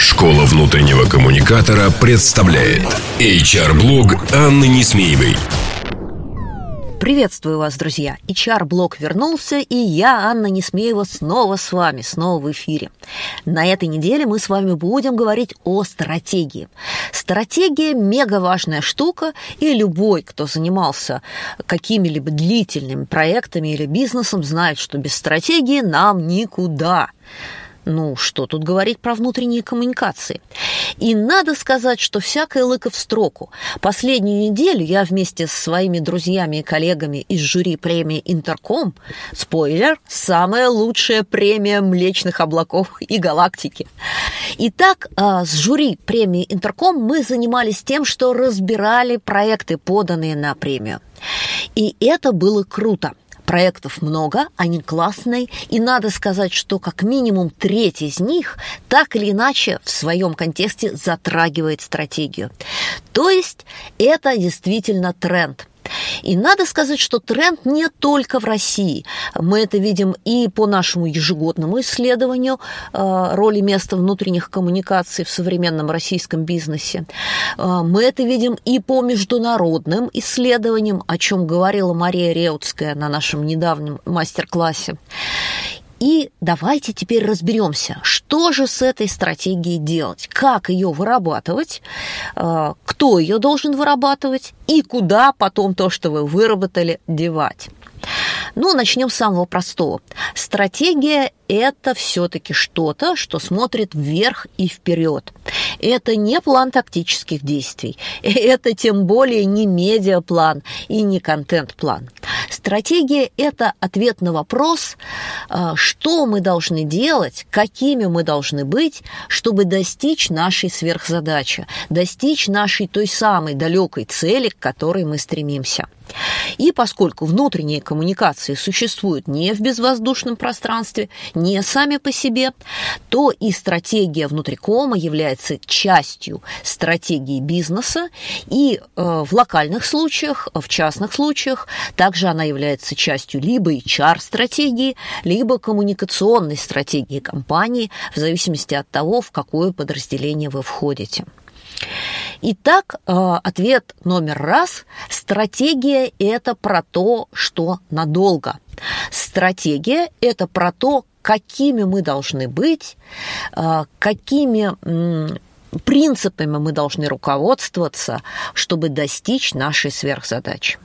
Школа внутреннего коммуникатора представляет HR-блог Анны Несмеевой. Приветствую вас, друзья! HR-блог вернулся, и я, Анна Несмеева, снова с вами, снова в эфире. На этой неделе мы с вами будем говорить о стратегии. Стратегия – мега важная штука, и любой, кто занимался какими-либо длительными проектами или бизнесом, знает, что без стратегии нам никуда. Ну, что тут говорить про внутренние коммуникации? И надо сказать, что всякое лыко в строку. Последнюю неделю я вместе с своими друзьями и коллегами из жюри премии «Интерком» спойлер, самая лучшая премия Млечных облаков и галактики. Итак, а, с жюри премии «Интерком» мы занимались тем, что разбирали проекты, поданные на премию. И это было круто. Проектов много, они классные, и надо сказать, что как минимум треть из них так или иначе в своем контексте затрагивает стратегию. То есть это действительно тренд. И надо сказать, что тренд не только в России. Мы это видим и по нашему ежегодному исследованию э, роли места внутренних коммуникаций в современном российском бизнесе. Э, мы это видим и по международным исследованиям, о чем говорила Мария Реутская на нашем недавнем мастер-классе. И давайте теперь разберемся, что же с этой стратегией делать, как ее вырабатывать, э, кто ее должен вырабатывать и куда потом то, что вы выработали, девать. Ну, начнем с самого простого. Стратегия – это все-таки что-то, что смотрит вверх и вперед. Это не план тактических действий. Это тем более не медиаплан и не контент-план. Стратегия – это ответ на вопрос, а, что мы должны делать, какими мы должны быть, чтобы достичь нашей сверхзадачи, достичь нашей той самой далекой цели, к которой мы стремимся. И поскольку внутренние коммуникации существуют не в безвоздушном пространстве, не сами по себе, то и стратегия внутрикома является частью стратегии бизнеса, и э, в локальных случаях, в частных случаях, также она является частью либо HR-стратегии, либо коммуникационной стратегии компании, в зависимости от того, в какое подразделение вы входите. Итак, э, ответ номер раз. Стратегия – это про то, что надолго. Стратегия – это про то, какими мы должны быть, э, какими принципами мы должны руководствоваться, чтобы достичь нашей сверхзадачи.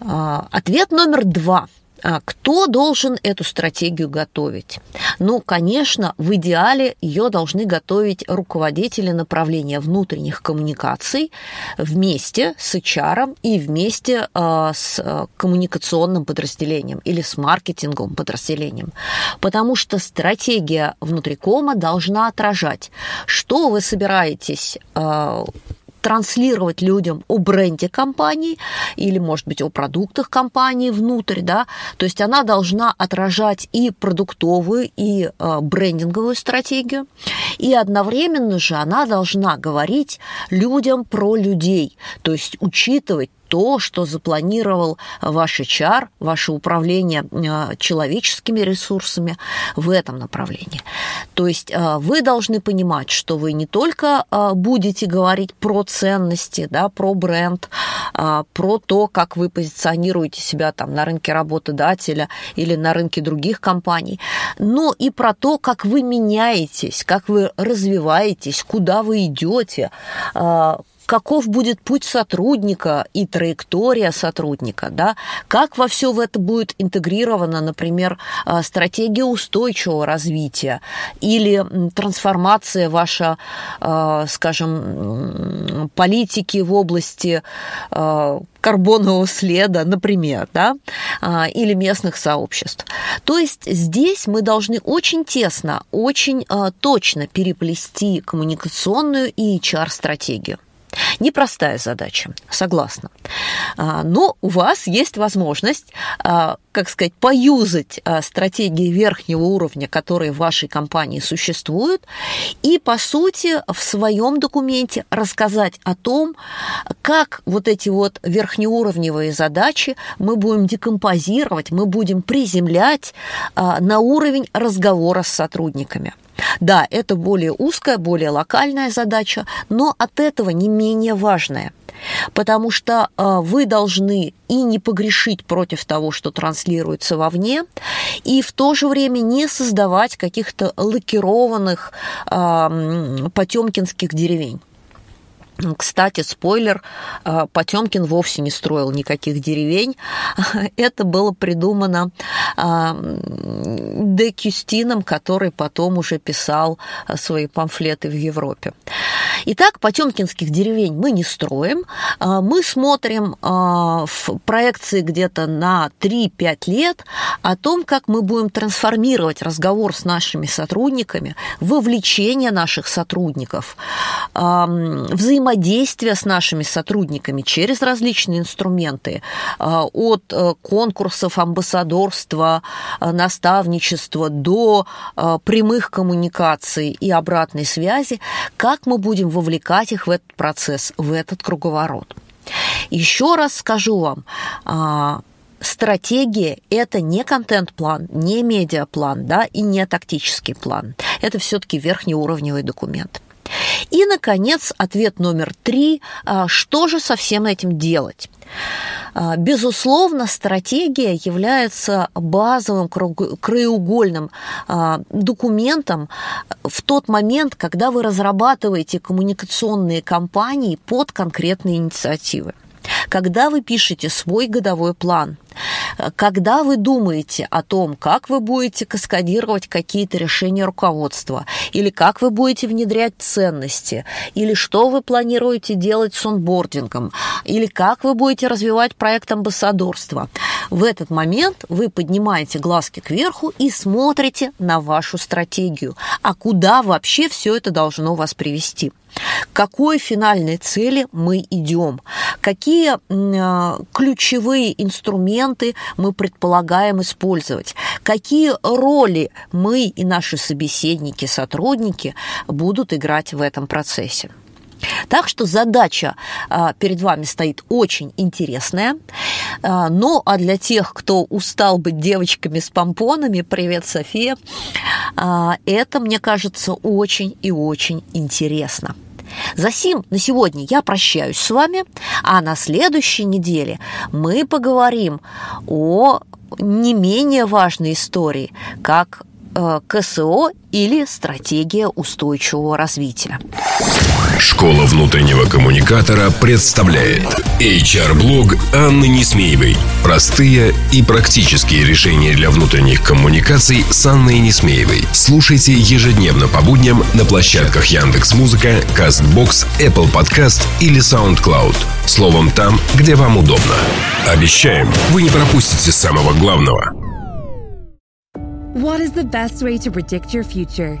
Э, ответ номер два – а кто должен эту стратегию готовить? Ну, конечно, в идеале ее должны готовить руководители направления внутренних коммуникаций вместе с HR и вместе э, с а, коммуникационным подразделением или с маркетинговым подразделением. Потому что стратегия внутрикома должна отражать, что вы собираетесь транслировать людям о бренде компании или, может быть, о продуктах компании внутрь, да, то есть она должна отражать и продуктовую, и э, брендинговую стратегию, и одновременно же она должна говорить людям про людей, то есть учитывать то, что запланировал ваш HR, ваше управление э, человеческими ресурсами в этом направлении. То есть э, вы должны понимать, что вы не только э, будете говорить про ценности, да, про бренд, про то, как вы позиционируете себя там на рынке работодателя или на рынке других компаний, но и про то, как вы меняетесь, как вы развиваетесь, куда вы идете, каков будет путь сотрудника и траектория сотрудника, да, как во все в это будет интегрирована, например, а, стратегия устойчивого развития или трансформация ваша, а, скажем, политики в области а, карбонового следа, например, да, или местных сообществ. То есть здесь мы должны очень тесно, очень точно переплести коммуникационную и HR-стратегию. Непростая задача, согласна. А, но у вас есть возможность, а, как сказать, поюзать а, стратегии верхнего уровня, которые в вашей компании существуют, и, по сути, в своем документе рассказать о том, как вот эти вот верхнеуровневые задачи мы будем декомпозировать, мы будем приземлять на уровень разговора с сотрудниками. Да, это более узкая, более локальная задача, но от этого не менее важная. Потому что э, вы должны и не погрешить против того, что транслируется вовне, и в то же время не создавать каких-то лакированных э, потемкинских деревень. Кстати, спойлер, а, Потемкин вовсе не строил никаких деревень. Это было придумано а, Де Кюстином, который потом уже писал свои памфлеты в Европе. Итак, потемкинских деревень мы не строим. А, мы смотрим в проекции где-то на 3-5 лет о том, как мы будем трансформировать разговор с нашими сотрудниками, вовлечение наших сотрудников, взаимодействие взаимодействия с нашими сотрудниками через различные инструменты, а, от э, конкурсов, амбассадорства, э, наставничества до э, прямых коммуникаций и обратной связи, как мы будем вовлекать их в этот процесс, в этот круговорот. Еще раз скажу вам, а, стратегия – это не контент-план, не медиаплан, да, и не тактический план. Это все-таки верхнеуровневый документ. И, наконец, ответ номер три. А, что же со всем этим делать? А, безусловно, стратегия является базовым краеугольным а, документом в тот момент, когда вы разрабатываете коммуникационные кампании под конкретные инициативы. Когда вы пишете свой годовой план, когда вы думаете о том, как вы будете каскадировать какие-то решения руководства, или как вы будете внедрять ценности, или что вы планируете делать с онбордингом, или как вы будете развивать проект амбассадорства, в этот момент вы поднимаете глазки кверху и смотрите на вашу стратегию. А куда вообще все это должно вас привести? К какой финальной цели мы идем? Какие э, ключевые инструменты мы предполагаем использовать? Какие роли мы и наши собеседники, сотрудники будут играть в этом процессе? Так что задача а, перед вами стоит очень интересная. А, ну, а для тех, кто устал быть девочками с помпонами, привет, София, а, это, мне кажется, очень и очень интересно. За сим на сегодня я прощаюсь с вами, а на следующей неделе мы поговорим о не менее важной истории, как Э, КСО или стратегия устойчивого развития. Школа внутреннего коммуникатора представляет HR-блог Анны Несмеевой. Простые и практические решения для внутренних коммуникаций с Анной Несмеевой. Слушайте ежедневно по будням на площадках Яндекс Музыка, Castbox, Apple Podcast или SoundCloud. Словом, там, где вам удобно. Обещаем, вы не пропустите самого главного – What is the best way to predict your future?